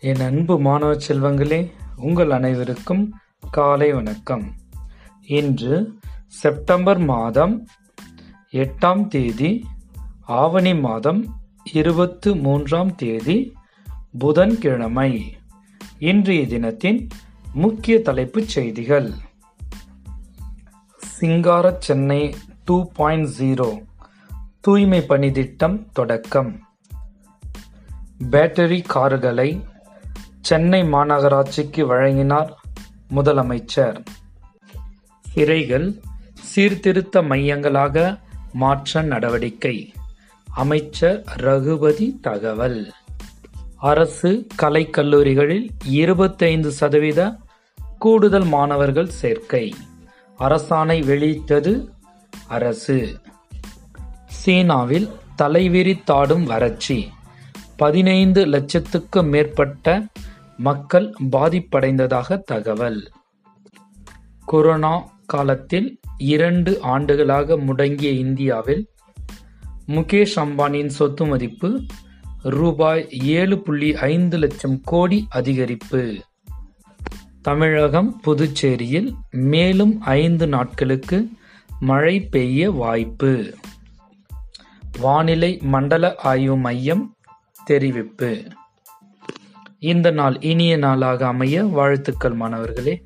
என் அன்பு மாணவ செல்வங்களே உங்கள் அனைவருக்கும் காலை வணக்கம். இன்று செப்டம்பர் மாதம் எட்டாம் தேதி ஆவணி மாதம் இருபத்து மூன்றாம் தேதி புதன்கிழமை. இன்றைய தினத்தின் முக்கிய தலைப்புச் செய்திகள். சிங்கார சென்னை டூ பாயிண்ட் ஜீரோ தூய்மை பணி திட்டம் தொடக்கம். பேட்டரி கார்களை சென்னை மாநகராட்சிக்கு வழங்கினார் முதலமைச்சர். சிறைகள் சீர்திருத்த மையங்களாக மாற்ற நடவடிக்கை. அமைச்சர் ரகுபதி தகவல். அரசு கலைக்கல்லூரிகளில் இருபத்தைந்து சதவீத கூடுதல் மாணவர்கள் சேர்க்கை. அரசாணை வெளியிட்டது அரசு. சீனாவில் தலைவிரித்தாடும் வறட்சி. பதினைந்து லட்சத்துக்கு மேற்பட்ட மக்கள் பாதிப்படைந்ததாக தகவல். கொரோனா காலத்தில் இரண்டு ஆண்டுகளாக முடங்கிய இந்தியாவில் முகேஷ் அம்பானியின் சொத்து மதிப்பு ரூபாய் ஏழு புள்ளி ஐந்து லட்சம் கோடி அதிகரிப்பு. தமிழகம் புதுச்சேரியில் மேலும் ஐந்து நாட்களுக்கு மழை பெய்ய வாய்ப்பு. வானிலை மண்டல ஆய்வு மையம் தெரிவிப்பு. இந்த நாள் இனிய நாளாக அமைய வாழ்த்துக்கள் மாணவர்களே.